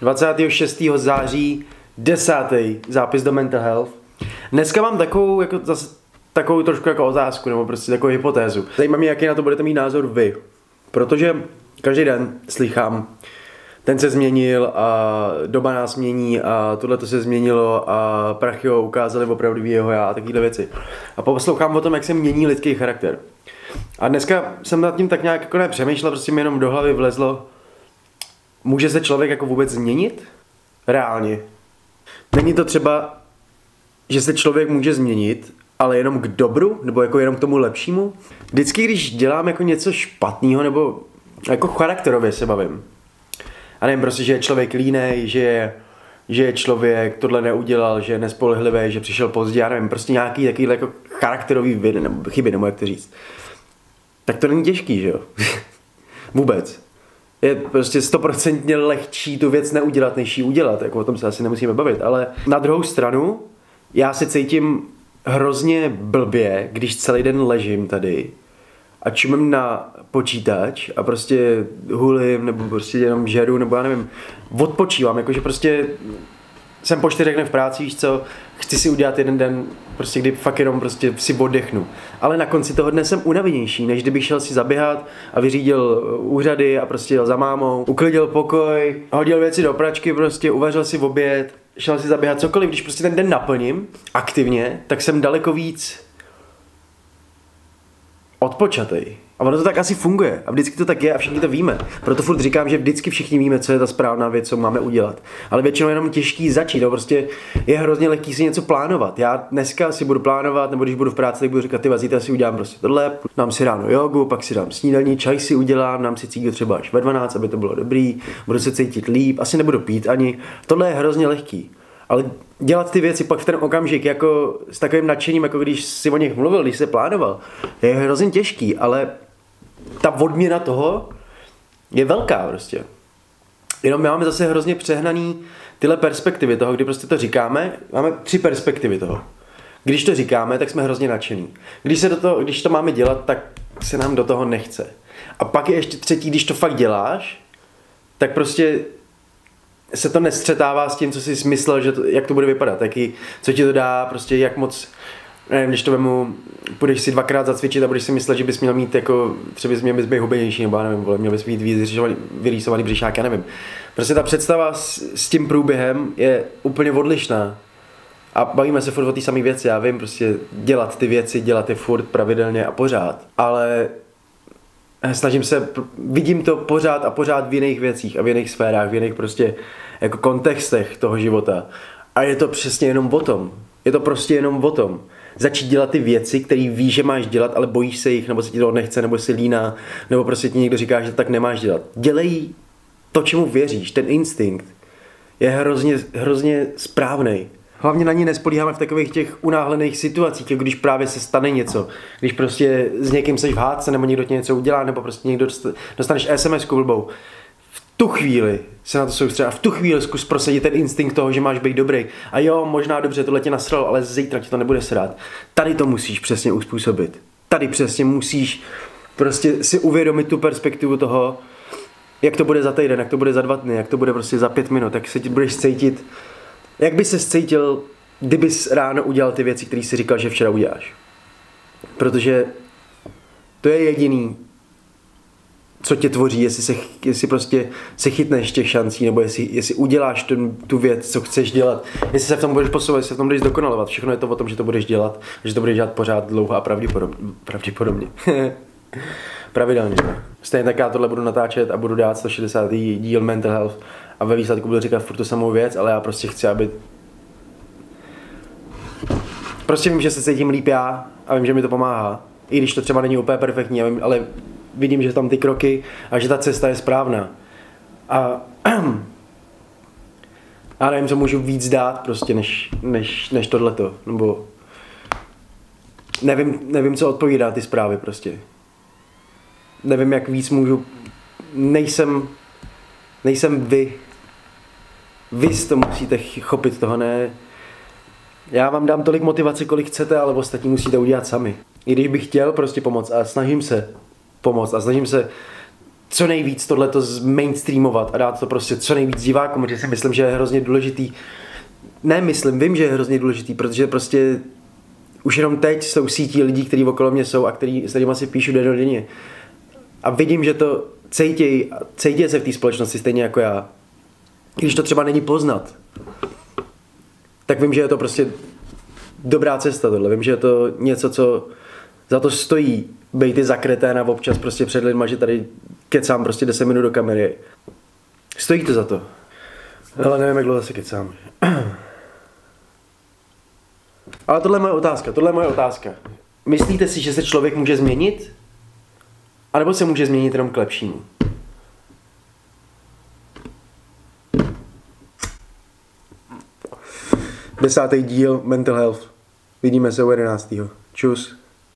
26. září, 10. zápis do Mental Health. Dneska mám takovou, jako zase takovou trošku jako otázku, nebo prostě takovou hypotézu. Zajímá mě, jaký na to budete mít názor vy. Protože každý den slychám, ten se změnil a doba nás mění a tohle to se změnilo a prachy ho ukázali opravdu jeho já a takovéhle věci. A poslouchám o tom, jak se mění lidský charakter. A dneska jsem nad tím tak nějak jako nepřemýšlel, prostě mi jenom do hlavy vlezlo, může se člověk jako vůbec změnit? Reálně. Není to třeba, že se člověk může změnit, ale jenom k dobru, nebo jako jenom k tomu lepšímu? Vždycky, když dělám jako něco špatného, nebo jako charakterově se bavím, a nevím, prostě, že je člověk línej, že je, že je člověk tohle neudělal, že je nespolehlivý, že přišel pozdě, já nevím, prostě nějaký takový jako charakterový viny, nebo chyby, nebo jak to říct. Tak to není těžký, že jo? Vůbec. Je prostě stoprocentně lehčí tu věc neudělat, než ji udělat, jako o tom se asi nemusíme bavit, ale na druhou stranu, já se cítím hrozně blbě, když celý den ležím tady a čumím na počítač a prostě hulím nebo prostě jenom žeru nebo já nevím, odpočívám, jakože prostě jsem po čtyřech v práci, víš co, chci si udělat jeden den, prostě kdy fakt jenom prostě si oddechnu. Ale na konci toho dne jsem unavenější, než kdybych šel si zaběhat a vyřídil úřady a prostě jel za mámou, uklidil pokoj, hodil věci do pračky, prostě uvařil si v oběd, šel si zaběhat cokoliv, když prostě ten den naplním aktivně, tak jsem daleko víc odpočatej. A ono to tak asi funguje. A vždycky to tak je a všichni to víme. Proto furt říkám, že vždycky všichni víme, co je ta správná věc, co máme udělat. Ale většinou je jenom těžký začít. No prostě je hrozně lehký si něco plánovat. Já dneska si budu plánovat, nebo když budu v práci, tak budu říkat, ty zítra si udělám prostě tohle, dám si ráno jogu, pak si dám snídaní, čaj si udělám, dám si cígu třeba až ve 12, aby to bylo dobrý, budu se cítit líp, asi nebudu pít ani. Tohle je hrozně lehký. Ale dělat ty věci pak v ten okamžik jako s takovým nadšením, jako když si o nich mluvil, když se plánoval, je hrozně těžký, ale ta odměna toho je velká prostě. Jenom my máme zase hrozně přehnaný tyhle perspektivy toho, kdy prostě to říkáme, máme tři perspektivy toho. Když to říkáme, tak jsme hrozně nadšený. Když, se do toho, když to máme dělat, tak se nám do toho nechce. A pak je ještě třetí, když to fakt děláš, tak prostě se to nestřetává s tím, co jsi myslel, že to, jak to bude vypadat, jaký, co ti to dá, prostě jak moc, nevím, když to vemu, půjdeš si dvakrát zacvičit a budeš si myslet, že bys měl mít jako, třeba bys měl být hubenější, nebo já nevím, vole, měl bys mít vyrýsovaný, vyrýsovaný břišák, já nevím. Prostě ta představa s, s tím průběhem je úplně odlišná. A bavíme se furt o té samé věci, já vím, prostě dělat ty věci, dělat je furt pravidelně a pořád. Ale snažím se, vidím to pořád a pořád v jiných věcích a v jiných sférách, v jiných prostě jako kontextech toho života. A je to přesně jenom o tom. Je to prostě jenom o tom. Začít dělat ty věci, které víš, že máš dělat, ale bojíš se jich, nebo se ti to nechce, nebo si líná, nebo prostě ti někdo říká, že to tak nemáš dělat. Dělej to, čemu věříš, ten instinkt je hrozně, hrozně správný. Hlavně na ní nespolíháme v takových těch unáhlených situacích, jako když právě se stane něco. Když prostě s někým seš v hádce, nebo někdo ti něco udělá, nebo prostě někdo dostaneš SMS blbou. V tu chvíli se na to soustředit a v tu chvíli zkus prosadit ten instinkt toho, že máš být dobrý. A jo, možná dobře, tohle tě nasralo, ale zítra ti to nebude srát. Tady to musíš přesně uspůsobit. Tady přesně musíš prostě si uvědomit tu perspektivu toho, jak to bude za týden, jak to bude za dva dny, jak to bude prostě za pět minut, jak se ti budeš cítit jak by se cítil, kdybys ráno udělal ty věci, které jsi říkal, že včera uděláš? Protože to je jediný, co tě tvoří, jestli, se, jestli prostě se chytneš těch šancí, nebo jestli, jestli uděláš ten, tu věc, co chceš dělat, jestli se v tom budeš posouvat, jestli se v tom budeš dokonalovat. Všechno je to o tom, že to budeš dělat, že to budeš dělat pořád dlouho a pravděpodobně. pravděpodobně. Pravidelně. Stejně tak já tohle budu natáčet a budu dát 160. díl Mental Health a ve výsledku budu říkat furt tu samou věc, ale já prostě chci, aby prostě vím, že se cítím líp já a vím, že mi to pomáhá. I když to třeba není úplně perfektní, ale vidím, že tam ty kroky a že ta cesta je správná. A já nevím, co můžu víc dát prostě, než, než, než tohleto. Nebo nevím, nevím, co odpovídá ty zprávy prostě. Nevím, jak víc můžu, nejsem, nejsem vy, vy to musíte chopit toho, ne... Já vám dám tolik motivace, kolik chcete, ale ostatní musíte udělat sami. I když bych chtěl prostě pomoct a snažím se pomoct a snažím se co nejvíc tohleto mainstreamovat a dát to prostě co nejvíc divákům, protože si myslím, že je hrozně důležitý. Ne, myslím, vím, že je hrozně důležitý, protože prostě už jenom teď jsou sítí lidí, kteří okolo mě jsou a který, s kterými si píšu denně. A vidím, že to cítěj, cítěj se v té společnosti stejně jako já. Když to třeba není poznat, tak vím, že je to prostě dobrá cesta tohle. Vím, že je to něco, co za to stojí být za kreténa občas prostě před lidma, že tady kecám prostě 10 minut do kamery. Stojí to za to. Ale nevím, jak dlouho se kecám. Ale tohle je moje otázka, tohle je moje otázka. Myslíte si, že se člověk může změnit? A nebo se může změnit jenom k lepšímu? Desátý díl Mental Health. Vidíme se u 11. Čus.